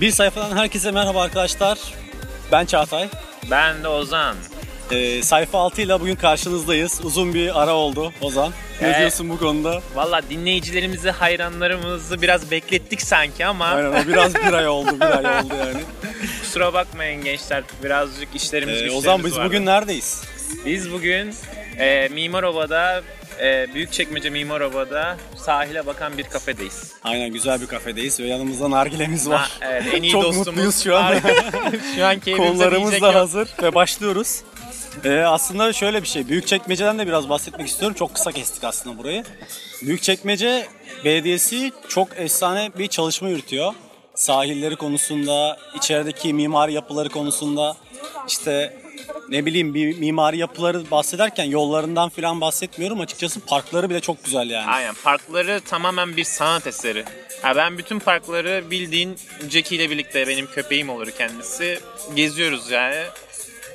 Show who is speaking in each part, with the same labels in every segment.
Speaker 1: Bir sayfadan herkese merhaba arkadaşlar. Ben Çağatay.
Speaker 2: Ben de Ozan.
Speaker 1: Ee, sayfa 6 ile bugün karşınızdayız. Uzun bir ara oldu Ozan. Ne
Speaker 2: Evet.
Speaker 1: diyorsun bu konuda?
Speaker 2: Valla dinleyicilerimizi, hayranlarımızı biraz beklettik sanki ama
Speaker 1: Aynen o biraz bir ay oldu, bir ay oldu yani.
Speaker 2: kusura bakmayın gençler. Birazcık işlerimiz
Speaker 1: Ee,
Speaker 2: güçlerimiz
Speaker 1: Ozan biz
Speaker 2: vardı.
Speaker 1: bugün neredeyiz?
Speaker 2: Biz bugün e, Mimarova'da, e, Büyükçekmece Mimarova'da sahile bakan bir kafedeyiz.
Speaker 1: Aynen güzel bir kafedeyiz ve yanımızda nargilemiz var.
Speaker 2: Ha, evet, en iyi
Speaker 1: Çok
Speaker 2: dostumuz.
Speaker 1: mutluyuz şu an.
Speaker 2: şu an diyecek
Speaker 1: da hazır ve başlıyoruz. Ee, aslında şöyle bir şey. Büyükçekmece'den de biraz bahsetmek istiyorum. Çok kısa kestik aslında burayı. Büyükçekmece Belediyesi çok efsane bir çalışma yürütüyor. Sahilleri konusunda, içerideki mimari yapıları konusunda işte ne bileyim bir mimari yapıları bahsederken yollarından falan bahsetmiyorum. Açıkçası parkları bile çok güzel yani.
Speaker 2: Aynen parkları tamamen bir sanat eseri. Ha, ben bütün parkları bildiğin Jackie ile birlikte benim köpeğim olur kendisi. Geziyoruz yani.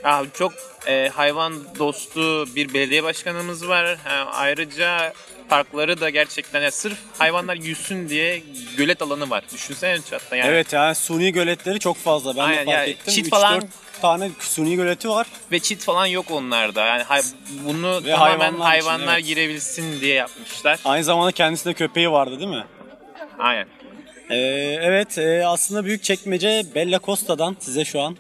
Speaker 2: Ha, çok e, hayvan dostu bir belediye başkanımız var. Ha, ayrıca parkları da gerçekten yani sırf hayvanlar yüzsün diye gölet alanı var. Düşünsene hatta yani.
Speaker 1: Evet yani suni göletleri çok fazla. Ben
Speaker 2: Aynen,
Speaker 1: de fark
Speaker 2: yani
Speaker 1: ettim.
Speaker 2: çit
Speaker 1: 3-4
Speaker 2: falan-
Speaker 1: tane suni göleti var.
Speaker 2: Ve çit falan yok onlarda. Yani hay- bunu
Speaker 1: Ve
Speaker 2: tamamen
Speaker 1: hayvanlar
Speaker 2: hayvanlar,
Speaker 1: için, evet.
Speaker 2: girebilsin diye yapmışlar.
Speaker 1: Aynı zamanda kendisinde köpeği vardı değil mi?
Speaker 2: Aynen.
Speaker 1: Ee, evet e, aslında Büyükçekmece Bella Costa'dan size şu an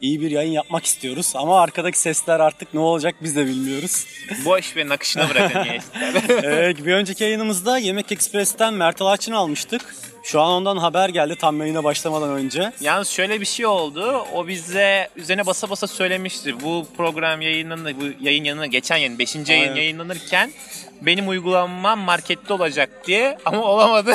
Speaker 1: iyi bir yayın yapmak istiyoruz. Ama arkadaki sesler artık ne olacak biz de bilmiyoruz.
Speaker 2: Boş ve nakışına bırakın.
Speaker 1: Ee, bir önceki yayınımızda Yemek Express'ten Mert Alaç'ını almıştık. Şu an ondan haber geldi tam yayına başlamadan önce.
Speaker 2: Yalnız şöyle bir şey oldu. O bize üzerine basa basa söylemişti. Bu program yayınlanır, bu yayın yanına geçen yayın 5. yayın
Speaker 1: Aynen.
Speaker 2: yayınlanırken benim uygulamam markette olacak diye ama olamadı.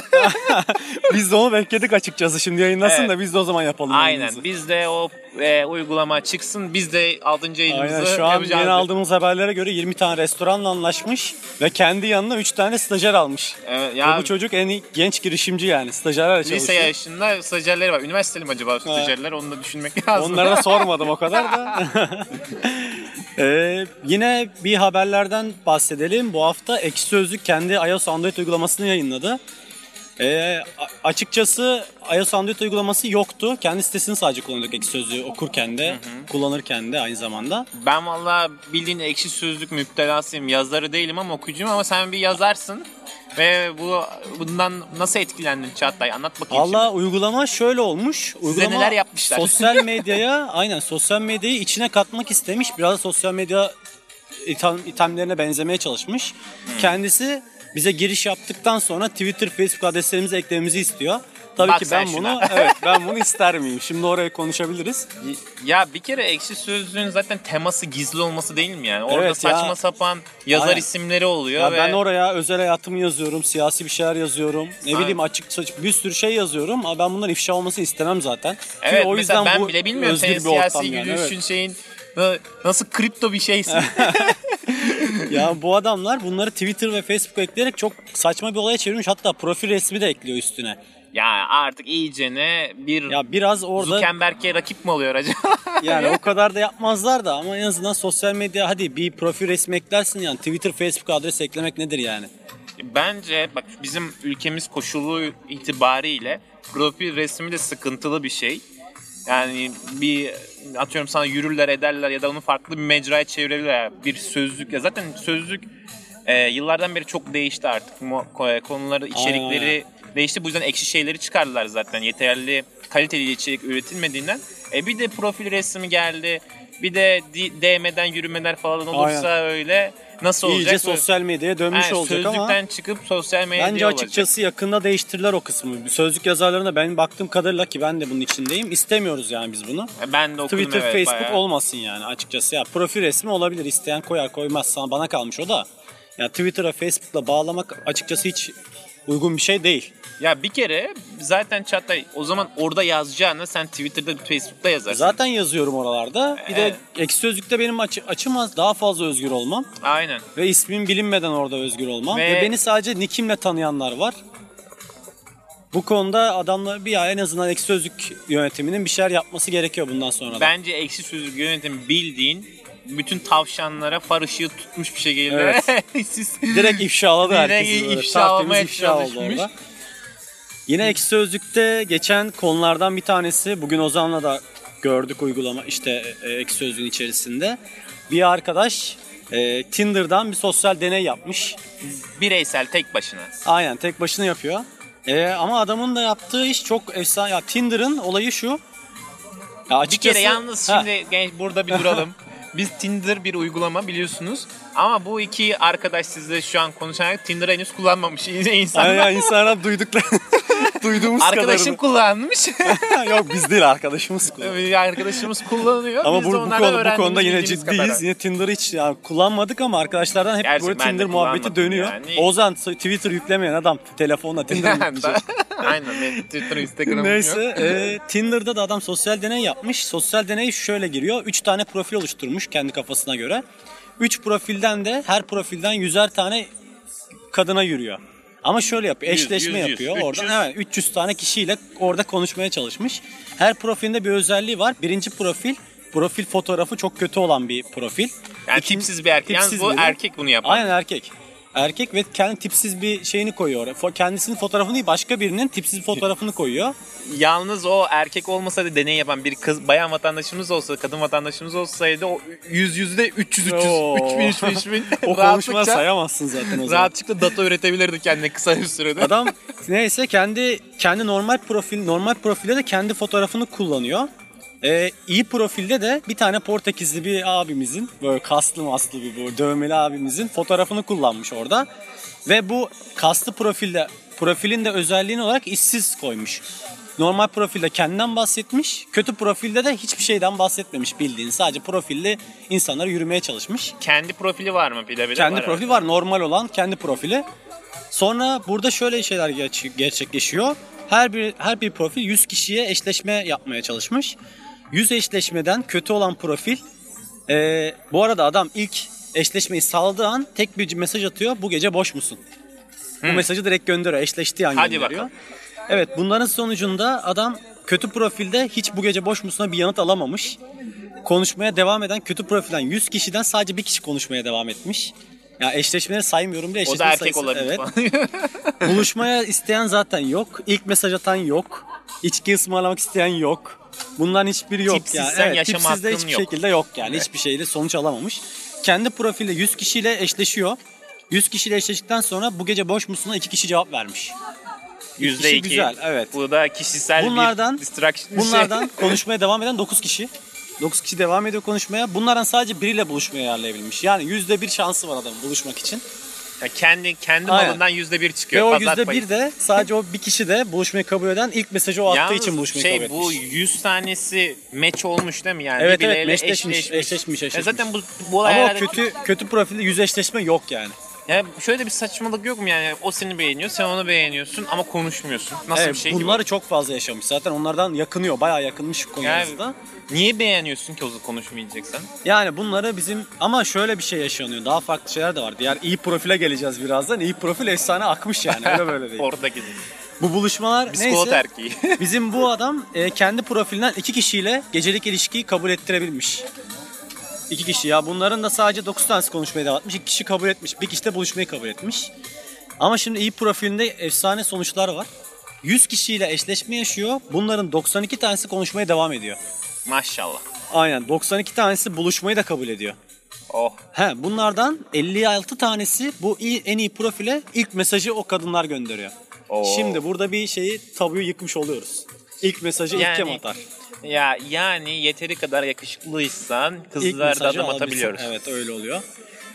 Speaker 1: biz de onu bekledik açıkçası. Şimdi yayınlasın
Speaker 2: Evet.
Speaker 1: da biz de o zaman yapalım
Speaker 2: Aynen.
Speaker 1: yayınımızı.
Speaker 2: Biz de o e, uygulama çıksın. Biz de 6. yayınımızı
Speaker 1: Aynen şu an
Speaker 2: yapacağız.
Speaker 1: yeni aldığımız haberlere göre 20 tane restoranla anlaşmış ve kendi yanına 3 tane stajyer almış.
Speaker 2: Evet,
Speaker 1: Ve
Speaker 2: ya
Speaker 1: bu çocuk en iyi genç girişimci yani stajyerlerle çalışıyor.
Speaker 2: lise yaşında stajyerleri var. Üniversiteli mi acaba stajyerler? Onu da düşünmek lazım.
Speaker 1: Onlara da sormadım o kadar da. Ee, yine bir haberlerden bahsedelim. Bu hafta Ekşi Sözlük kendi iOS Android uygulamasını yayınladı. A- açıkçası iOS Android uygulaması yoktu. Kendi sitesini sadece kullanıyorduk Ekşi Sözlüğü okurken de, kullanırken de aynı zamanda.
Speaker 2: Ben valla bildiğin ekşi sözlük müptelasıyım. Yazarı değilim ama okuyucuyum ama sen bir yazarsın. Ve bu bundan nasıl etkilendin Çağatay? Anlat bakayım
Speaker 1: Valla uygulama şöyle olmuş. Uygulama
Speaker 2: neler yapmışlar?
Speaker 1: Sosyal medyaya aynen sosyal medyayı içine katmak istemiş. Biraz sosyal medya item, itemlerine benzemeye çalışmış.
Speaker 2: Hmm.
Speaker 1: Kendisi bize giriş yaptıktan sonra Twitter, Facebook adreslerimizi eklememizi istiyor. Tabii
Speaker 2: Bak
Speaker 1: ki ben bunu
Speaker 2: şuna.
Speaker 1: evet ben bunu ister miyim? Şimdi oraya konuşabiliriz.
Speaker 2: Ya bir kere ekşi sözlüğün zaten teması gizli olması değil mi yani? Orada
Speaker 1: Evet
Speaker 2: saçma
Speaker 1: ya.
Speaker 2: sapan yazar
Speaker 1: Aynen.
Speaker 2: isimleri oluyor
Speaker 1: Ya
Speaker 2: ve
Speaker 1: ben oraya özel hayatımı yazıyorum, siyasi bir şeyler yazıyorum. Ne
Speaker 2: Aynen.
Speaker 1: bileyim açık saçık bir sürü şey yazıyorum ama ben bunların ifşa olmasını istemem zaten. Çünkü
Speaker 2: evet
Speaker 1: o yüzden
Speaker 2: ben
Speaker 1: bu
Speaker 2: bile bilmiyorum
Speaker 1: özgür
Speaker 2: senin
Speaker 1: bir
Speaker 2: siyasi
Speaker 1: yani,
Speaker 2: görüşün
Speaker 1: evet.
Speaker 2: şeyin na- nasıl kripto bir şeysin.
Speaker 1: Ya bu adamlar bunları Twitter ve Facebook ekleyerek çok saçma bir olaya çevirmiş. Hatta profil resmi de ekliyor üstüne.
Speaker 2: ya artık iyicene bir
Speaker 1: Ya biraz orada
Speaker 2: Zuckerberg'e rakip mi oluyor acaba?
Speaker 1: yani o kadar da yapmazlar da ama en azından sosyal medya hadi bir profil resmi eklersin yani Twitter, Facebook adres eklemek nedir yani?
Speaker 2: Bence bak bizim ülkemiz koşulu itibariyle profil resmi de sıkıntılı bir şey. Yani bir atıyorum sana yürürler ederler ya da onu farklı bir mecraya çevirirler. Bir sözlük ya zaten sözlük e, yıllardan beri çok değişti artık. Ko- Konuları, içerikleri değişti. Bu yüzden ekşi şeyleri çıkardılar zaten. Yeterli kaliteli içerik üretilmediğinden. E bir de profil resmi geldi. Bir de DM'den yürümeler falan olursa
Speaker 1: Aynen.
Speaker 2: öyle nasıl olacak?
Speaker 1: İyice sosyal medyaya dönmüş
Speaker 2: Yani
Speaker 1: olacak ama
Speaker 2: sözlükten çıkıp sosyal medyaya
Speaker 1: bence
Speaker 2: olacak.
Speaker 1: açıkçası yakında değiştirirler o kısmı. Sözlük yazarlarına ben baktığım kadarıyla ki ben de bunun içindeyim. İstemiyoruz yani biz bunu.
Speaker 2: Ben de okudum
Speaker 1: Twitter,
Speaker 2: evet,
Speaker 1: Facebook
Speaker 2: bayağı.
Speaker 1: olmasın yani açıkçası. Ya profil resmi olabilir. isteyen koyar koymaz. Sana bana kalmış o da. Ya Twitter'a, Facebook'la bağlamak açıkçası hiç uygun bir şey değil.
Speaker 2: Ya bir kere zaten Çağatay o zaman orada yazacağını sen Twitter'da Facebook'ta yazarsın.
Speaker 1: Zaten yazıyorum oralarda. Bir de Ekşi Sözlük'te benim açı, açım az daha fazla özgür olmam.
Speaker 2: Aynen.
Speaker 1: Ve ismim bilinmeden orada özgür olmam.
Speaker 2: Ve-
Speaker 1: Ve, beni sadece nickimle tanıyanlar var. Bu konuda adamlar bir en azından Ekşi Sözlük yönetiminin bir şeyler yapması gerekiyor bundan sonra da.
Speaker 2: Bence ekşi sözlük yönetimi bildiğin bütün tavşanlara far ışığı tutmuş bir şekilde.
Speaker 1: Evet.
Speaker 2: Siz
Speaker 1: Direkt ifşaladı
Speaker 2: Direkt
Speaker 1: herkesi. böyle.
Speaker 2: ifşalamaya
Speaker 1: ifşa oldu orada. Yine ekşi sözlükte geçen konulardan bir tanesi bugün Ozan'la da gördük uygulama işte e, ekşi sözlüğün içerisinde. Bir arkadaş e, Tinder'dan bir sosyal deney yapmış.
Speaker 2: Bireysel tek başına.
Speaker 1: Aynen tek başına yapıyor. E, ama adamın da yaptığı iş çok efsane. Ya Tinder'ın olayı şu. Ya
Speaker 2: Bir
Speaker 1: açıkçası,
Speaker 2: kere yalnız
Speaker 1: Ha,
Speaker 2: şimdi genç burada bir duralım. Biz Tinder bir uygulama biliyorsunuz. Ama bu iki arkadaş sizle şu an konuşan Tinder henüz kullanmamış insanlar.
Speaker 1: Aynen insanlar duyduklar. Duyduğumuz
Speaker 2: Arkadaşım kullanmış.
Speaker 1: Yok biz değil arkadaşımız kullanıyor.
Speaker 2: Bir arkadaşımız kullanıyor.
Speaker 1: Ama
Speaker 2: Biz
Speaker 1: bu,
Speaker 2: de
Speaker 1: bu, konu, bu konuda yine ciddiyiz.
Speaker 2: kadar.
Speaker 1: Yine Tinder hiç yani kullanmadık ama arkadaşlardan hep
Speaker 2: Gerçi
Speaker 1: böyle
Speaker 2: ben de
Speaker 1: Tinder muhabbeti dönüyor.
Speaker 2: yani.
Speaker 1: Ozan Twitter yüklemeyen adam telefonla Tinder
Speaker 2: Yani
Speaker 1: yükleyecek.
Speaker 2: Aynen benim Twitter, Instagram'ım
Speaker 1: Neyse
Speaker 2: yok.
Speaker 1: e, Tinder'da da adam sosyal deney yapmış. Sosyal deney şöyle giriyor. 3 tane profil oluşturmuş kendi kafasına göre. 3 profilden de her profilden yüzer tane kadına yürüyor. Ama şöyle yapıyor.
Speaker 2: Yüz,
Speaker 1: Eşleşme
Speaker 2: yüz, yüz.
Speaker 1: yapıyor.
Speaker 2: 300.
Speaker 1: Oradan evet 300 tane kişiyle orada konuşmaya çalışmış. Her profilinde bir özelliği var. Birinci profil profil fotoğrafı çok kötü olan bir profil.
Speaker 2: Yani
Speaker 1: İkin-
Speaker 2: tipsiz bir erkek. Yalnız
Speaker 1: tipsiz
Speaker 2: bu
Speaker 1: biri.
Speaker 2: erkek bunu yapan.
Speaker 1: Aynen erkek. Erkek ve kendi tipsiz bir şeyini koyuyor. Fo- Kendisinin fotoğrafını değil başka birinin tipsiz bir fotoğrafını koyuyor.
Speaker 2: Yalnız o erkek olmasaydı deney yapan bir kız bayan vatandaşımız olsa, kadın vatandaşımız olsaydı o yüz yüzde 300 300
Speaker 1: Oo.
Speaker 2: 3000 3000 3000
Speaker 1: O konuşma sayamazsın zaten o zaman.
Speaker 2: rahatlıkla data üretebilirdi kendine kısa bir sürede.
Speaker 1: Adam neyse kendi kendi normal profil normal profilde de kendi fotoğrafını kullanıyor. Ee, iyi profilde de bir tane Portekizli bir abimizin böyle kaslı maslı bir böyle dövmeli abimizin fotoğrafını kullanmış orada. Ve bu kaslı profilde profilin de özelliğini olarak işsiz koymuş. Normal profilde kendinden bahsetmiş. Kötü profilde de hiçbir şeyden bahsetmemiş bildiğin. Sadece profilli insanlar yürümeye çalışmış.
Speaker 2: Kendi profili var mı bir de
Speaker 1: Kendi
Speaker 2: var
Speaker 1: profili var. Normal olan kendi profili. Sonra burada şöyle şeyler gerçekleşiyor. Her bir her bir profil 100 kişiye eşleşme yapmaya çalışmış. 100 eşleşmeden kötü olan profil ee, bu arada adam ilk eşleşmeyi sağladığı an tek bir mesaj atıyor. Bu gece boş musun? Bu mesajı direkt gönderiyor. Eşleştiği an
Speaker 2: Hadi
Speaker 1: gönderiyor.
Speaker 2: bakalım.
Speaker 1: Evet bunların sonucunda adam kötü profilde hiç bu gece boş musun'a bir yanıt alamamış. Konuşmaya devam eden kötü profilden 100 kişiden sadece bir kişi konuşmaya devam etmiş. Ya eşleşmeleri saymıyorum bile
Speaker 2: O
Speaker 1: eşleşme
Speaker 2: da erkek
Speaker 1: sayısı-
Speaker 2: olabilir
Speaker 1: Evet. Buluşmaya isteyen zaten yok. İlk mesaj atan yok. İçki ısmarlamak isteyen yok. Bunların hiçbiri yok.
Speaker 2: Tipsizsen
Speaker 1: yani.
Speaker 2: yaşama
Speaker 1: tipsiz de
Speaker 2: hakkın
Speaker 1: hiçbir
Speaker 2: yok.
Speaker 1: şekilde yok yani. Hiçbir şeyle sonuç alamamış. Kendi profilde 100 kişiyle eşleşiyor. 100 kişiyle eşleştikten sonra bu gece boş musun'a iki kişi cevap vermiş.
Speaker 2: Yüzde iki.
Speaker 1: güzel, evet.
Speaker 2: Bu da kişisel
Speaker 1: Bunlardan-
Speaker 2: bir distraction. şey.
Speaker 1: Bunlardan konuşmaya devam eden 9 kişi. 9 kişi devam ediyor konuşmaya. Bunlardan sadece biriyle buluşmaya ayarlayabilmiş. Yani %1 şansı var adamın buluşmak için.
Speaker 2: Ya kendi kendi
Speaker 1: Aynen.
Speaker 2: malından yüzde bir
Speaker 1: Ve
Speaker 2: çıkıyor.
Speaker 1: o
Speaker 2: Pazar
Speaker 1: yüzde bir de sadece o bir kişi de buluşmayı kabul eden ilk mesajı o attığı
Speaker 2: Yalnız
Speaker 1: için buluşmayı
Speaker 2: şey,
Speaker 1: kabul etmiş.
Speaker 2: bu 100 tanesi match olmuş değil mi yani?
Speaker 1: Evet, evet,
Speaker 2: Birbirleriyle
Speaker 1: meşleşmiş,
Speaker 2: eşleşmiş.
Speaker 1: eşleşmiş,
Speaker 2: Ya
Speaker 1: eşleşmiş.
Speaker 2: zaten bu, bu
Speaker 1: Ama o
Speaker 2: olaylarda
Speaker 1: kötü kötü profilde yüzleşleşme yok yani.
Speaker 2: Ya şöyle bir saçmalık yok mu yani? O seni beğeniyor, sen onu beğeniyorsun ama konuşmuyorsun. Nasıl
Speaker 1: Evet,
Speaker 2: bir şey
Speaker 1: bunları çok fazla yaşamış. Zaten onlardan yakınıyor. Bayağı yakınmış Konya'da.
Speaker 2: Yani niye beğeniyorsun ki o konuşmayacaksan?
Speaker 1: Yani bunları bizim ama şöyle bir şey yaşanıyor. Daha farklı şeyler de var. Diğer iyi profile geleceğiz birazdan. İyi profil efsane akmış yani. Öyle böyle değil.
Speaker 2: Portekiz.
Speaker 1: Bu buluşmalar
Speaker 2: Psikolog
Speaker 1: neyse.
Speaker 2: erkeği.
Speaker 1: Bizim bu adam e, kendi profilinden iki kişiyle gecelik ilişkiyi kabul ettirebilmiş. İki kişi ya bunların da sadece 9 tanesi konuşmaya devam etmiş. İki kişi kabul etmiş. Bir kişi de buluşmayı kabul etmiş. Ama şimdi iyi profilinde efsane sonuçlar var. 100 kişiyle eşleşme yaşıyor. Bunların 92 tanesi konuşmaya devam ediyor.
Speaker 2: Maşallah.
Speaker 1: Aynen 92 tanesi buluşmayı da kabul ediyor.
Speaker 2: Oh.
Speaker 1: He, bunlardan 56 tanesi bu iyi- en iyi profile ilk mesajı o kadınlar gönderiyor.
Speaker 2: Oo.
Speaker 1: Şimdi burada bir şeyi tabuyu yıkmış oluyoruz. İlk mesajı ilk kim
Speaker 2: Yani-
Speaker 1: atar?
Speaker 2: Ya yani yeteri kadar yakışıklıysan kızlar da
Speaker 1: alabilsin.
Speaker 2: atabiliyoruz.
Speaker 1: Evet öyle oluyor.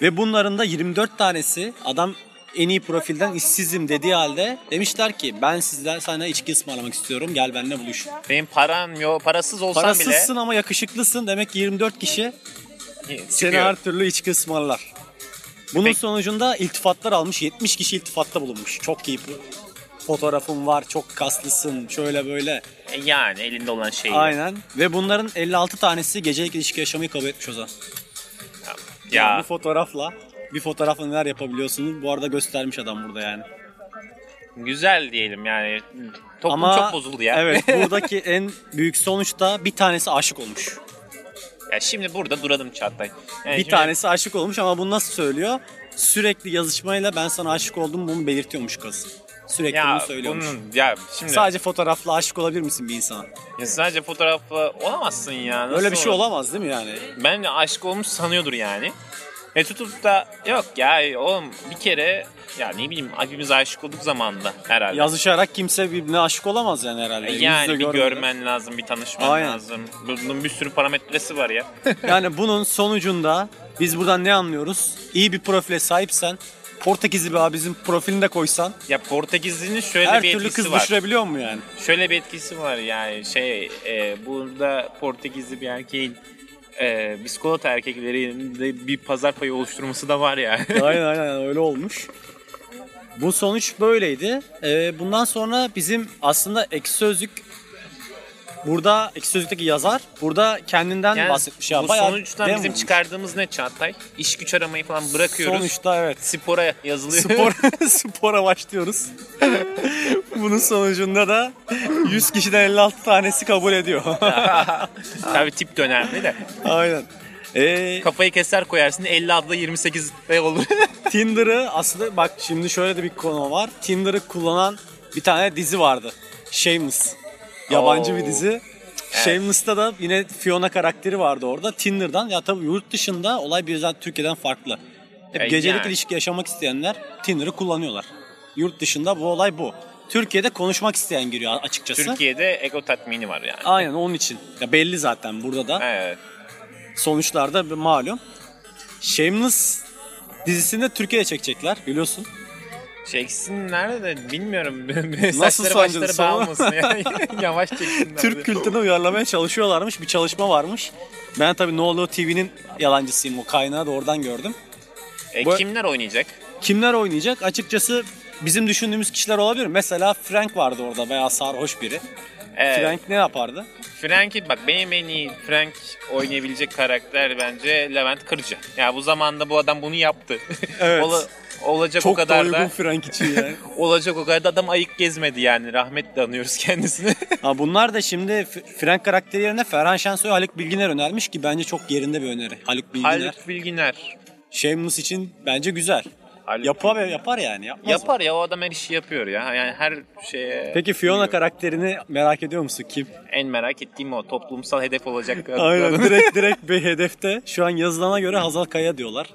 Speaker 1: Ve bunların da 24 tanesi adam en iyi profilden işsizim dediği halde demişler ki ben sizden sana içki ısmarlamak istiyorum gel benimle buluş.
Speaker 2: Benim param yok, parasız olsam
Speaker 1: Parasızsın ama yakışıklısın demek ki 24 kişi
Speaker 2: bile
Speaker 1: seni
Speaker 2: çıkıyor.
Speaker 1: her türlü içki ısmarlar. Bunun
Speaker 2: Peki.
Speaker 1: sonucunda iltifatlar almış 70 kişi iltifatta bulunmuş. Çok iyi fotoğrafın var çok kaslısın şöyle böyle.
Speaker 2: E Yani elinde olan şey.
Speaker 1: Aynen ve bunların 56 tanesi gecelik ilişki yaşamayı kabul etmiş o zaman.
Speaker 2: Ya
Speaker 1: Yani bir fotoğrafla bir fotoğrafla neler yapabiliyorsunuz bu arada göstermiş adam burada yani.
Speaker 2: güzel diyelim yani. Toplum
Speaker 1: Ama
Speaker 2: çok bozuldu ya.
Speaker 1: Evet buradaki en büyük sonuçta bir tanesi aşık olmuş.
Speaker 2: ya şimdi burada duralım Çağatay. Yani
Speaker 1: bir
Speaker 2: şimdi-
Speaker 1: tanesi aşık olmuş ama bunu nasıl söylüyor? Sürekli yazışmayla ben sana aşık oldum bunu belirtiyormuş kız. Sürekli
Speaker 2: Ya
Speaker 1: bunu söylüyormuş.
Speaker 2: bunun ya şimdi
Speaker 1: Sadece fotoğrafla aşık olabilir misin bir insana?
Speaker 2: ya sadece fotoğrafla olamazsın ya. Nasıl
Speaker 1: Öyle bir şey
Speaker 2: olur?
Speaker 1: olamaz değil mi yani?
Speaker 2: Ben aşık olmuş sanıyordur yani. E tutup da yok ya oğlum bir kere ya ne bileyim hepimiz aşık olduk zamanında herhalde.
Speaker 1: Yazışarak kimse birbirine aşık olamaz yani herhalde. Yüz
Speaker 2: yani bir
Speaker 1: görmeden.
Speaker 2: görmen lazım, bir tanışman
Speaker 1: Aynen.
Speaker 2: lazım. Bunun bir sürü parametresi var ya.
Speaker 1: Yani bunun sonucunda biz buradan ne anlıyoruz? İyi bir profile sahipsen Portekizli bir abimizin profilini de koysan
Speaker 2: ya Portekizli'nin şöyle
Speaker 1: her
Speaker 2: bir
Speaker 1: türlü
Speaker 2: etkisi
Speaker 1: kız
Speaker 2: var.
Speaker 1: düşürebiliyor mu yani?
Speaker 2: Şöyle bir etkisi var yani şey e, burada Portekizli bir erkeğin e, biskolata erkeklerinde bir pazar payı oluşturması da var yani.
Speaker 1: aynen aynen öyle olmuş. Bu sonuç böyleydi. Ee, bundan sonra bizim aslında ekşi sözlük burada ekşi sözlükteki yazar burada kendinden
Speaker 2: Yani
Speaker 1: bahsetmiş ya.
Speaker 2: bu
Speaker 1: Bayağı
Speaker 2: sonuçtan
Speaker 1: dem
Speaker 2: bizim
Speaker 1: olmuş.
Speaker 2: çıkardığımız ne Çağatay? İş güç aramayı falan bırakıyoruz.
Speaker 1: Sonuçta evet.
Speaker 2: Spora yazılıyor.
Speaker 1: Spor spora başlıyoruz. Bunun sonucunda da 100 kişiden 56 tanesi kabul ediyor.
Speaker 2: Tabii tip de önemli de.
Speaker 1: Aynen. Ee,
Speaker 2: Kafayı keser koyarsın 50 adlı 28 de olur.
Speaker 1: Tinder'ı aslında bak şimdi şöyle de bir konu var. Tinder'ı kullanan bir tane dizi vardı. Shameless. Yabancı
Speaker 2: Oo.
Speaker 1: bir dizi. Shameless'ta da yine Fiona karakteri vardı orada. Tinder'dan ya tabii yurt dışında olay biraz Türkiye'den farklı. Hep
Speaker 2: E,
Speaker 1: gecelik
Speaker 2: yani.
Speaker 1: ilişki yaşamak isteyenler Tinder'ı kullanıyorlar. Yurt dışında bu olay bu. Türkiye'de konuşmak isteyen giriyor açıkçası.
Speaker 2: Türkiye'de ego tatmini var yani.
Speaker 1: Aynen onun için. Ya belli zaten burada da.
Speaker 2: Evet.
Speaker 1: Sonuçlarda malum. Shameless dizisini de Türkiye'de çekecekler biliyorsun.
Speaker 2: Çeksin nerede de bilmiyorum.
Speaker 1: Nasıl
Speaker 2: Saçları
Speaker 1: sancılı
Speaker 2: başları
Speaker 1: sonra?
Speaker 2: dağılmasın yani. Yavaş çeksinler.
Speaker 1: Türk kültürüne uyarlamaya çalışıyorlarmış. Bir çalışma varmış. Ben tabii No Law TV'nin yalancısıyım. O kaynağı da oradan gördüm.
Speaker 2: E,
Speaker 1: Bu-
Speaker 2: kimler oynayacak?
Speaker 1: Kimler oynayacak? Açıkçası bizim düşündüğümüz kişiler olabilir. Mesela Frank vardı orada veya sarhoş biri.
Speaker 2: Evet.
Speaker 1: Frank ne yapardı?
Speaker 2: Frank'i bak benim en iyi Frank oynayabilecek karakter bence Levent Kırcı. Ya bu zamanda bu adam bunu yaptı.
Speaker 1: Evet.
Speaker 2: Ola- olacak
Speaker 1: Çok
Speaker 2: o kadar
Speaker 1: da uygun
Speaker 2: da
Speaker 1: Frank için yani.
Speaker 2: olacak o kadar da adam ayık gezmedi yani. Rahmetle anıyoruz kendisini.
Speaker 1: ha, bunlar da şimdi Frank karakteri yerine Ferhan Şensoy Haluk Bilginer önermiş ki bence çok yerinde bir öneri. Haluk Bilginer.
Speaker 2: Haluk Bilginer.
Speaker 1: Shameless için bence güzel.
Speaker 2: Haluk
Speaker 1: Yapar,
Speaker 2: Bilginer.
Speaker 1: yapar yani. Yapmaz mı?
Speaker 2: Yapar ya o adam her işi yapıyor ya. Yani her şeye
Speaker 1: Peki Fiona karakterini merak ediyor musun? Kim?
Speaker 2: en merak ettiğim o toplumsal hedef olacak.
Speaker 1: Aynen direkt direkt bir hedefte. Şu an yazılana göre Hazal Kaya diyorlar.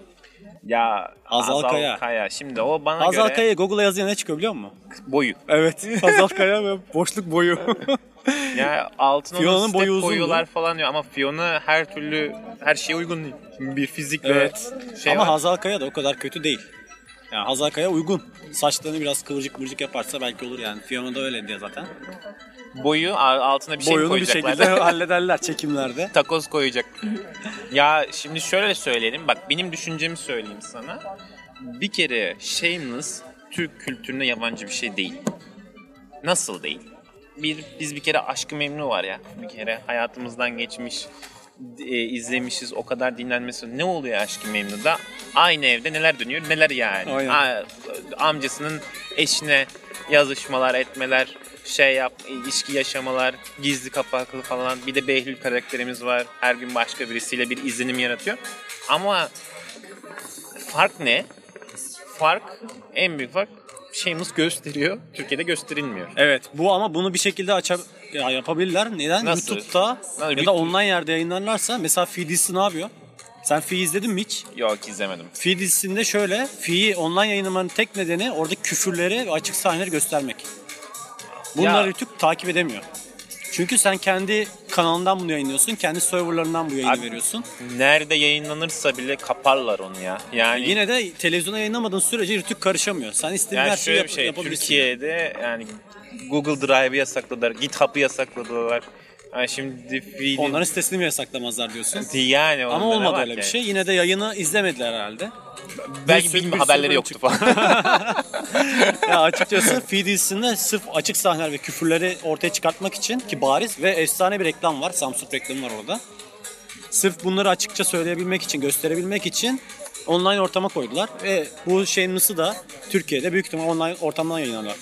Speaker 2: Ya
Speaker 1: Hazal
Speaker 2: Hazal,
Speaker 1: Kaya.
Speaker 2: Kaya. Şimdi o bana
Speaker 1: Hazal
Speaker 2: göre
Speaker 1: Kaya Google'a yazınca ne çıkıyor biliyor musun?
Speaker 2: boyu.
Speaker 1: Evet. Hazal Kaya ve boşluk boyu.
Speaker 2: Ya altına
Speaker 1: Fiona'nın boyu uzun
Speaker 2: koyuyorlar falan diyor ama Fiona her türlü her şeye uygun bir fizik
Speaker 1: evet.
Speaker 2: ve şey
Speaker 1: Ama
Speaker 2: var.
Speaker 1: Hazal Kaya da o kadar kötü değil. Yani Hazal Kaya uygun. Saçlarını biraz kıvırcık mırcık yaparsa belki olur yani. Fiona da öyle diye zaten.
Speaker 2: Boyu altına bir şey
Speaker 1: Boyunu bir
Speaker 2: koyacaklar.
Speaker 1: şekilde hallederler çekimlerde.
Speaker 2: Takoz koyacak. ya şimdi şöyle söyleyelim. Bak benim düşüncemi söyleyeyim sana. Bir kere Shameless Türk kültürüne yabancı bir şey değil. Nasıl değil? Bir, biz bir kere Aşkı Memnu var ya. Bir kere hayatımızdan geçmiş e, izlemişiz o kadar dinlenmesi ne oluyor Aşkı Memnu'da aynı evde neler dönüyor neler yani. A- amcasının eşine yazışmalar etmeler şey yap ilişki yaşamalar gizli kapaklı falan bir de Behlül karakterimiz var her gün başka birisiyle bir izlenim yaratıyor ama fark ne fark en büyük fark Shameless gösteriyor Türkiye'de gösterilmiyor
Speaker 1: Evet bu ama bunu bir şekilde açab ya yapabilirler. Neden?
Speaker 2: Nasıl?
Speaker 1: YouTube'da
Speaker 2: Nasıl?
Speaker 1: ya da online yerde yayınlarlarsa mesela Fi dizisi ne yapıyor? Sen Fi izledin mi hiç?
Speaker 2: yok izlemedim
Speaker 1: Fi dizisinde şöyle, Fi'yi online yayınlamanın tek nedeni orada küfürleri ve açık sahneleri göstermek. Bunları YouTube takip edemiyor. Çünkü sen kendi kanalından bunu yayınlıyorsun, kendi serverlarından bu yayını
Speaker 2: Abi-
Speaker 1: veriyorsun.
Speaker 2: nerede yayınlanırsa bile kaparlar onu ya yani
Speaker 1: Yine de televizyona yayınlamadığın sürece YouTube karışamıyor. Sen istediğin
Speaker 2: Yani
Speaker 1: her şeyi yap-
Speaker 2: şey,
Speaker 1: yapabilirsin.
Speaker 2: Türkiye'de yani Google Drive'ı yasakladılar, GitHub'ı yasakladılar. Yani şimdi feed'i...
Speaker 1: Onların sitesini mi yasaklamazlar diyorsun?
Speaker 2: yani
Speaker 1: Ama olmadı
Speaker 2: var
Speaker 1: öyle bir şey. Yine de yayını izlemediler herhalde.
Speaker 2: Belki
Speaker 1: Bir sürü-
Speaker 2: bilme
Speaker 1: bir
Speaker 2: haberleri
Speaker 1: sürü
Speaker 2: yoktu falan.
Speaker 1: ya açıkçası Fi dizisinde sırf açık sahneler ve küfürleri ortaya çıkartmak için ki bariz ve efsane bir reklam var. Samsung reklamı var orada. Sırf bunları açıkça söyleyebilmek için, gösterebilmek için online ortama koydular. Ve bu Shameless'ı da Türkiye'de büyük ihtimal online ortamdan yayınlarlar.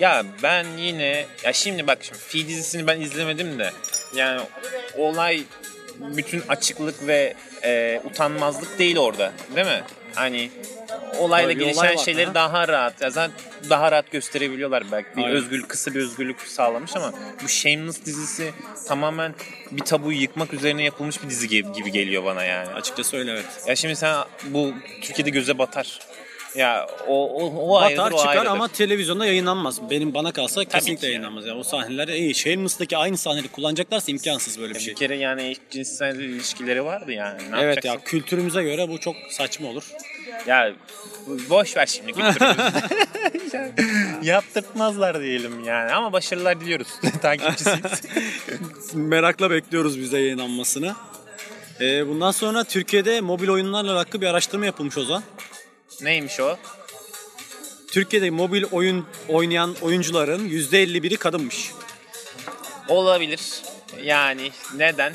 Speaker 2: ya ben yine... Ya şimdi bak şimdi Fi dizisini ben izlemedim de. Yani olay bütün açıklık ve e, utanmazlık değil orada. Değil mi? Hani olayla
Speaker 1: Tabii
Speaker 2: gelişen
Speaker 1: olay var,
Speaker 2: şeyleri
Speaker 1: ha.
Speaker 2: daha rahat, ya zaten daha rahat gösterebiliyorlar belki. Bir
Speaker 1: Aynen.
Speaker 2: özgürlük, kısa bir özgürlük sağlamış ama bu Shameless dizisi tamamen bir tabuyu yıkmak üzerine yapılmış bir dizi gibi, geliyor bana yani.
Speaker 1: Açıkçası öyle evet.
Speaker 2: Ya şimdi sen bu Türkiye'de göze batar. Ya o o, o ayrıdır,
Speaker 1: Batar
Speaker 2: o
Speaker 1: çıkar
Speaker 2: ayrıdır.
Speaker 1: ama televizyonda yayınlanmaz. Benim bana kalsa kesinlikle
Speaker 2: ki yani.
Speaker 1: yayınlanmaz. Yani o sahneler iyi. Shameless'taki aynı sahneleri kullanacaklarsa imkansız böyle bir şey.
Speaker 2: Bir kere yani cinsel ilişkileri vardı yani. Ne
Speaker 1: Evet
Speaker 2: yapacaksın?
Speaker 1: ya kültürümüze göre bu çok saçma olur.
Speaker 2: Ya boş ver şimdi. Yaptırtmazlar diyelim yani ama başarılar diliyoruz. Takipçisiyiz.
Speaker 1: Merakla bekliyoruz biz de yayınlanmasını. Ee, bundan sonra Türkiye'de mobil oyunlarla alakalı bir araştırma yapılmış o zaman.
Speaker 2: Neymiş o?
Speaker 1: Türkiye'de mobil oyun oynayan oyuncuların %51'i kadınmış.
Speaker 2: Olabilir. Yani neden?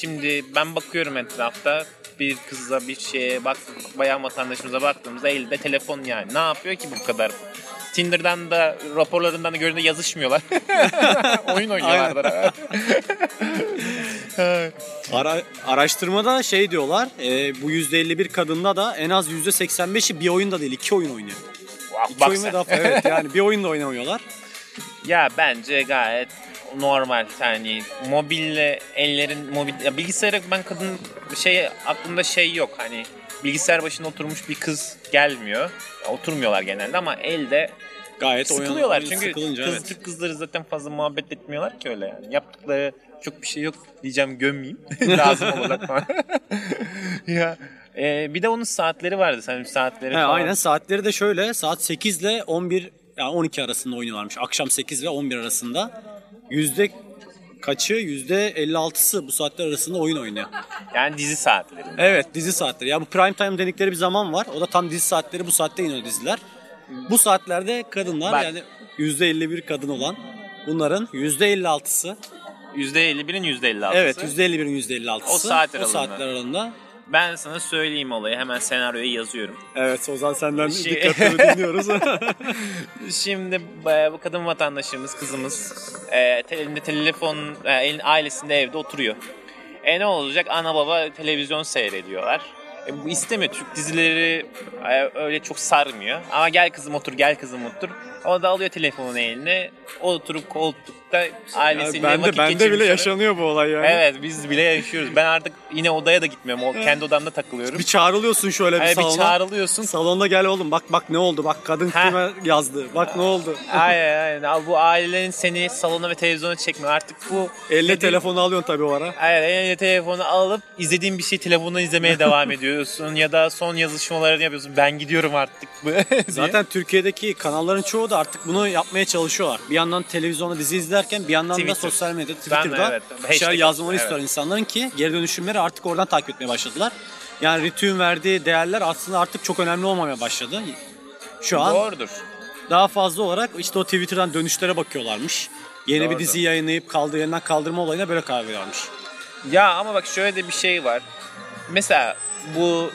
Speaker 2: Şimdi ben bakıyorum etrafta bir kızla bir şeye bak bayan vatandaşımıza baktığımızda elde telefon yani. Ne yapıyor ki bu kadar? Tinder'dan da raporlarından da gördüğünde yazışmıyorlar. Oyun oynuyorlardır.
Speaker 1: Ara, araştırmada şey diyorlar, e, bu %51 kadında da en az %85'i bir oyunda değil, iki oyun oynuyor. İki
Speaker 2: Bak
Speaker 1: oyun daha. Evet yani bir oyunda oynamıyorlar.
Speaker 2: Ya bence gayet normal yani mobille ellerin mobil ya bilgisayara ben kadın şey aklımda şey yok hani bilgisayar başında oturmuş bir kız gelmiyor. Ya, oturmuyorlar genelde ama elde
Speaker 1: Gayet
Speaker 2: sıkılıyorlar
Speaker 1: oyun
Speaker 2: çünkü kız,
Speaker 1: evet.
Speaker 2: Kızları zaten fazla muhabbet etmiyorlar ki öyle yani. Yaptıkları çok bir şey yok diyeceğim gömmeyeyim. Lazım olacak falan. ya e, bir de onun saatleri vardı sanırım saatleri
Speaker 1: He,
Speaker 2: falan.
Speaker 1: aynen saatleri de şöyle saat 8 ile 11 yani 12 arasında oynuyorlarmış. Akşam 8 ve 11 arasında. Yüzde kaçı? Yüzde 56'sı bu saatler arasında oyun oynuyor.
Speaker 2: Yani dizi saatleri.
Speaker 1: Evet dizi saatleri. Ya bu prime time dedikleri bir zaman var. O da tam dizi saatleri bu saatte iniyor diziler. Bu saatlerde kadınlar
Speaker 2: Bak.
Speaker 1: yani yüzde 51 kadın olan bunların yüzde 56'sı
Speaker 2: %51'in %56'sı.
Speaker 1: evet yüzde 51'in yüzde 56'sı
Speaker 2: O saat
Speaker 1: o saatler aralığında.
Speaker 2: Ben sana söyleyeyim olayı. Hemen senaryoyu yazıyorum.
Speaker 1: Evet Ozan senden
Speaker 2: Şey-
Speaker 1: dikkatli dinliyoruz.
Speaker 2: Şimdi e, bu kadın vatandaşımız, kızımız e, elinde telefon, e, ailesinde evde oturuyor. E ne olacak? Ana baba televizyon seyrediyorlar. E, bu istemiyor. Türk dizileri e, öyle çok sarmıyor. Ama gel kızım otur, gel kızım otur. O da alıyor telefonunu eline. Oturup koltukta ailesiyle
Speaker 1: bende
Speaker 2: vakit
Speaker 1: bende bile
Speaker 2: geçirmiş
Speaker 1: yaşanıyor bu olay yani.
Speaker 2: Evet biz bile yaşıyoruz. Ben artık yine odaya da gitmiyorum. O kendi odamda takılıyorum.
Speaker 1: Bir çağrılıyorsun şöyle bir
Speaker 2: Yani bir
Speaker 1: salona.
Speaker 2: çağrılıyorsun.
Speaker 1: Salonda gel oğlum bak bak ne oldu bak kadın
Speaker 2: Ha.
Speaker 1: kime yazdı bak ne oldu.
Speaker 2: Aynen aynen. Bu ailelerin seni salona ve televizyona çekmiyor. Artık bu
Speaker 1: Elle
Speaker 2: dediğin-
Speaker 1: telefonu alıyorsun tabii o ara.
Speaker 2: Aynen eline telefonu alıp izlediğin bir şey telefondan izlemeye devam ediyorsun. ya da son yazışmalarını yapıyorsun. Ben gidiyorum artık.
Speaker 1: Zaten Türkiye'deki kanalların çoğu da artık bunu yapmaya çalışıyorlar. Bir yandan televizyonda dizi izlerken bir yandan
Speaker 2: Twitter.
Speaker 1: da sosyal medyada, Twitter'da
Speaker 2: evet,
Speaker 1: bir şeyler yazmaları
Speaker 2: evet.
Speaker 1: istiyorlar insanların ki geri dönüşümleri artık oradan takip etmeye başladılar. Yani Ritü'nün verdiği değerler aslında artık çok önemli olmamaya başladı. Şu an
Speaker 2: Doğrudur.
Speaker 1: daha fazla olarak işte o Twitter'dan dönüşlere bakıyorlarmış. Yeni bir
Speaker 2: Doğru.
Speaker 1: dizi yayınlayıp kaldığı yerinden kaldırma olayına böyle karar veriyorlarmış.
Speaker 2: Ya ama bak şöyle de bir şey var. Mesela bu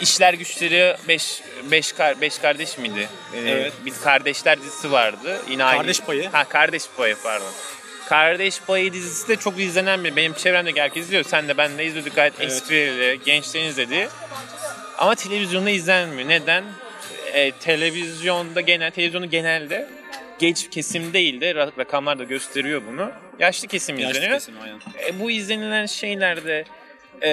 Speaker 2: işler güçleri 5 5 kar, beş kardeş miydi? Ee,
Speaker 1: Evet.
Speaker 2: Bir kardeşler dizisi vardı. Yine aynı.
Speaker 1: Kardeş Payı.
Speaker 2: Ha kardeş payı pardon. Kardeş Payı dizisi de çok izlenen bir. Benim çevremde herkes izliyor. Sen de ben de izliyorduk gayet
Speaker 1: Evet.
Speaker 2: esprili. Gençlerin izlediği. Ama televizyonda izlenmiyor. Neden? Ee, televizyonda genel televizyonu genelde genç kesim değil de ra- rakamlar da gösteriyor bunu. Yaşlı kesim
Speaker 1: Yaşlı
Speaker 2: izleniyor.
Speaker 1: kesim aynen.
Speaker 2: E, bu izlenilen şeylerde e,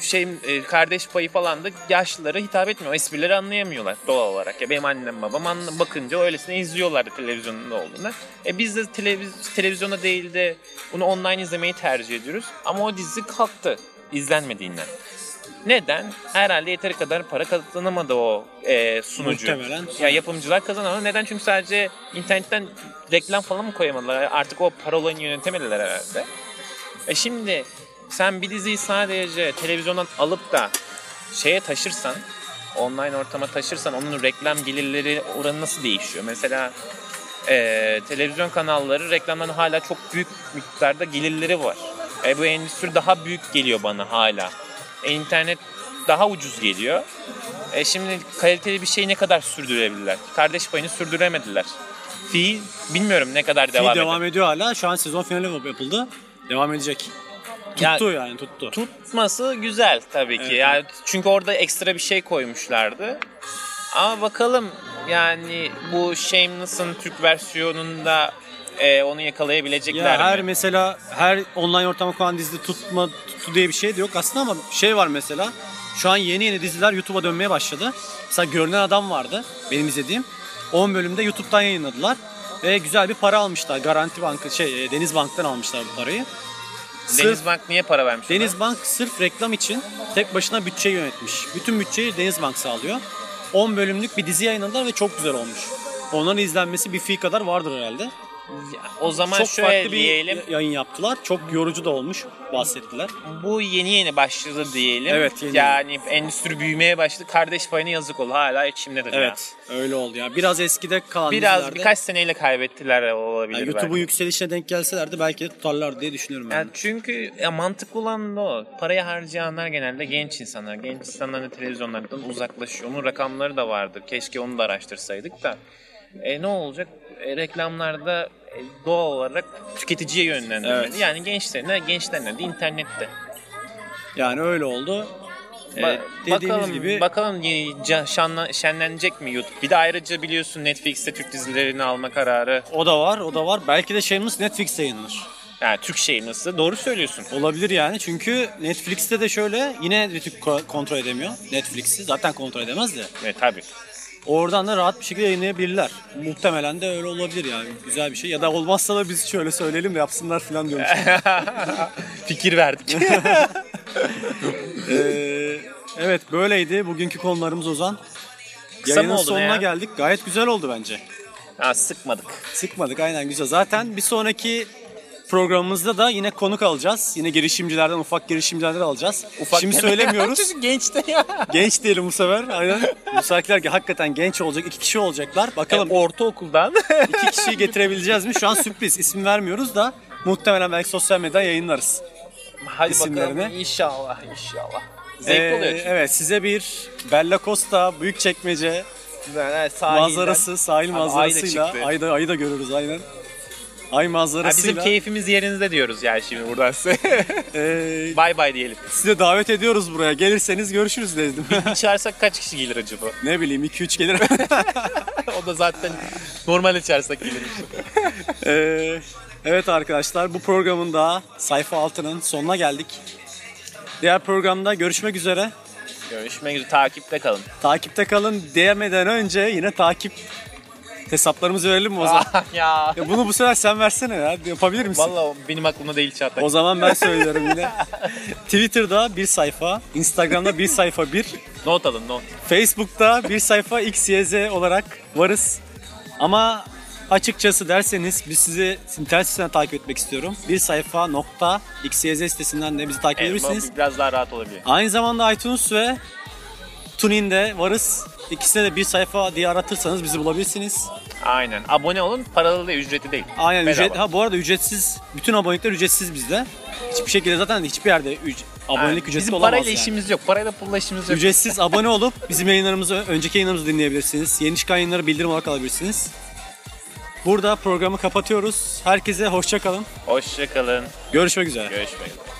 Speaker 2: şey kardeş payı falan da yaşlılara hitap etmiyor. O esprileri anlayamıyorlar doğal olarak. Ya benim annem babam anla, bakınca öylesine izliyorlardı televizyonda olduğunda. E biz de televiz- televizyona değil de bunu online izlemeyi tercih ediyoruz. Ama o dizi kalktı izlenmediğinden. Neden? Herhalde yeteri kadar para kazanamadı o e, sunucu.
Speaker 1: Muhtemelen.
Speaker 2: Ya yapımcılar kazanamadı. Neden? Çünkü sadece internetten reklam falan mı koyamadılar? Artık o para olayını yönetemediler herhalde. E şimdi sen bir diziyi sadece televizyondan alıp da şeye taşırsan, online ortama taşırsan onun reklam gelirleri oranı nasıl değişiyor? Mesela e, televizyon kanalları reklamdan hala çok büyük miktarda gelirleri var. E, bu endüstri daha büyük geliyor bana hala. E, internet daha ucuz geliyor. E, şimdi kaliteli bir şeyi ne kadar sürdürebilirler? Kardeş payını sürdüremediler. Fi bilmiyorum ne kadar
Speaker 1: Devam,
Speaker 2: devam,
Speaker 1: devam
Speaker 2: eder.
Speaker 1: ediyor hala. Şu an sezon finali yapıldı. Devam edecek. Tuttu yani tuttu.
Speaker 2: tutması güzel tabii ki.
Speaker 1: Evet,
Speaker 2: yani çünkü orada ekstra bir şey koymuşlardı. Ama bakalım yani bu Shameless'ın Türk versiyonunda e, onu yakalayabilecekler
Speaker 1: Ya her
Speaker 2: mi?
Speaker 1: mesela her online ortama konan dizi tutma tuttu diye bir şey de yok aslında ama şey var mesela. Şu an yeni yeni diziler YouTube'a dönmeye başladı. Mesela Görünen Adam vardı benim izlediğim. 10 bölümde YouTube'dan yayınladılar. Ve güzel bir para almışlar. Garanti Bankı şey e, Deniz Bank'tan almışlar bu parayı. Sırf
Speaker 2: Denizbank niye para vermiş? ona?
Speaker 1: Deniz Bank sırf reklam için tek başına bütçe yönetmiş. Bütün bütçeyi Deniz Bank sağlıyor. 10 bölümlük bir dizi yayınladılar ve çok güzel olmuş. Onların izlenmesi bir fi kadar vardır herhalde.
Speaker 2: Ya, o zaman
Speaker 1: çok
Speaker 2: şöyle
Speaker 1: farklı bir
Speaker 2: diyelim.
Speaker 1: yayın yaptılar. Çok yorucu da olmuş bahsettiler.
Speaker 2: Bu yeni yeni başladı diyelim.
Speaker 1: Evet, yeni
Speaker 2: yani endüstri büyümeye başladı. Kardeş payına yazık oldu. Hala içimdedir ya.
Speaker 1: Evet öyle oldu ya. Biraz eskide kalan
Speaker 2: Biraz
Speaker 1: dizilerde
Speaker 2: birkaç seneyle kaybettiler olabilir
Speaker 1: yani YouTube'un yükselişine denk gelselerdi belki de tutarlar diye düşünüyorum ben.
Speaker 2: Yani çünkü ya mantıklı olan da o. Parayı harcayanlar genelde genç insanlar. Genç insanlar da televizyonlardan uzaklaşıyor. Onun rakamları da vardır. Keşke onu da araştırsaydık da. E, ne olacak? E, reklamlarda e, doğal olarak tüketiciye yönlendirmeli.
Speaker 1: Evet.
Speaker 2: Yani gençlerine, gençlerine de internette.
Speaker 1: Yani öyle oldu. Ee,
Speaker 2: Ba-
Speaker 1: dediğimiz
Speaker 2: bakalım,
Speaker 1: gibi
Speaker 2: bakalım e, şanla, şenlenecek mi YouTube? Bir de ayrıca biliyorsun Netflix'te Türk dizilerini alma kararı.
Speaker 1: o da var, o da var. Belki de Shameless Netflix'te yayınlanır.
Speaker 2: Yani Türk şey nasıl? Doğru söylüyorsun.
Speaker 1: Olabilir yani çünkü Netflix'te de şöyle yine ko- kontrol edemiyor. Netflix'i zaten kontrol edemez de.
Speaker 2: Evet tabii.
Speaker 1: Oradan da rahat bir şekilde yayınlayabilirler. Muhtemelen de öyle olabilir yani. Güzel bir şey. Ya da olmazsa da biz şöyle söyleyelim de yapsınlar falan diyormuş.
Speaker 2: Fikir verdik.
Speaker 1: Ee, evet böyleydi. Bugünkü konularımız Ozan.
Speaker 2: Kısa
Speaker 1: Yayının
Speaker 2: oldu
Speaker 1: sonuna
Speaker 2: ya?
Speaker 1: geldik. Gayet güzel oldu bence.
Speaker 2: ha, sıkmadık.
Speaker 1: Sıkmadık aynen güzel. Zaten bir sonraki programımızda da yine konuk alacağız. Yine girişimcilerden, ufak girişimcilerden alacağız. Şimdi söylemiyoruz.
Speaker 2: Çocuk genç de ya.
Speaker 1: genç diyelim bu sefer. Aynen. Müsaitler ki hakikaten genç olacak. iki kişi olacaklar. Bakalım
Speaker 2: Ortaokuldan.
Speaker 1: iki kişiyi getirebileceğiz mi? Şu an sürpriz. İsim vermiyoruz da muhtemelen belki sosyal medyadan yayınlarız.
Speaker 2: Hadi
Speaker 1: İsimlerini.
Speaker 2: bakalım inşallah inşallah. Zevkli
Speaker 1: Ee,
Speaker 2: oluyor çünkü.
Speaker 1: evet size bir Bella Costa Büyükçekmece
Speaker 2: Yani sahilden-
Speaker 1: manzarası, sahil
Speaker 2: Abi, da
Speaker 1: manzarasıyla
Speaker 2: çıktı.
Speaker 1: ayda ayı da görürüz aynen. Ay manzarasıyla
Speaker 2: bizim keyfimiz yerinizde diyoruz yani şimdi buradan size.
Speaker 1: ee,
Speaker 2: bay bay diyelim.
Speaker 1: size davet ediyoruz buraya. Gelirseniz görüşürüz dedim.
Speaker 2: Çağırsak kaç kişi gelir acaba?
Speaker 1: ne bileyim 2-3 gelir.
Speaker 2: o da zaten normal çağırsak gelir.
Speaker 1: Ee, evet arkadaşlar bu programın da sayfa altının sonuna geldik. Diğer programda görüşmek üzere.
Speaker 2: Görüşmek üzere. Takipte kalın.
Speaker 1: Takipte kalın diyemeden önce yine takip hesaplarımızı verelim mi o zaman?
Speaker 2: ya.
Speaker 1: Ya bunu bu sefer sen versene ya. Yapabilir misin?
Speaker 2: Vallahi benim aklımda değil Çağatay.
Speaker 1: O zaman ben söylüyorum yine. Twitter'da bir sayfa, Instagram'da bir sayfa bir,
Speaker 2: Not alın not.
Speaker 1: Facebook'ta bir sayfa XYZ olarak varız. Ama açıkçası derseniz biz sizi internet sitesinden takip etmek istiyorum. Bir sayfa nokta XYZ sitesinden de bizi takip
Speaker 2: Evet,
Speaker 1: edebilirsiniz.
Speaker 2: biraz daha rahat olabilir.
Speaker 1: Aynı zamanda iTunes ve TuneIn'de varız. İkisine de bir sayfa diye aratırsanız bizi bulabilirsiniz.
Speaker 2: Aynen. Abone olun. Paralı değil, ücretli değil.
Speaker 1: Aynen
Speaker 2: Bedava.
Speaker 1: ücret. Ha bu arada ücretsiz. Bütün abonelikler ücretsiz bizde. Hiçbir şekilde zaten hiçbir yerde üc- abonelik
Speaker 2: Aynen.
Speaker 1: ücretsiz
Speaker 2: Bizim
Speaker 1: olamaz
Speaker 2: parayla
Speaker 1: yani.
Speaker 2: işimiz yok. Parayla pulla işimiz yok.
Speaker 1: Ücretsiz abone olup bizim yayınlarımızı, önceki yayınlarımızı dinleyebilirsiniz. Yeni çıkan yayınları bildirim olarak alabilirsiniz. Burada programı kapatıyoruz. Herkese hoşça kalın.
Speaker 2: Hoşçakalın.
Speaker 1: Görüşmek üzere.
Speaker 2: Görüşmek üzere.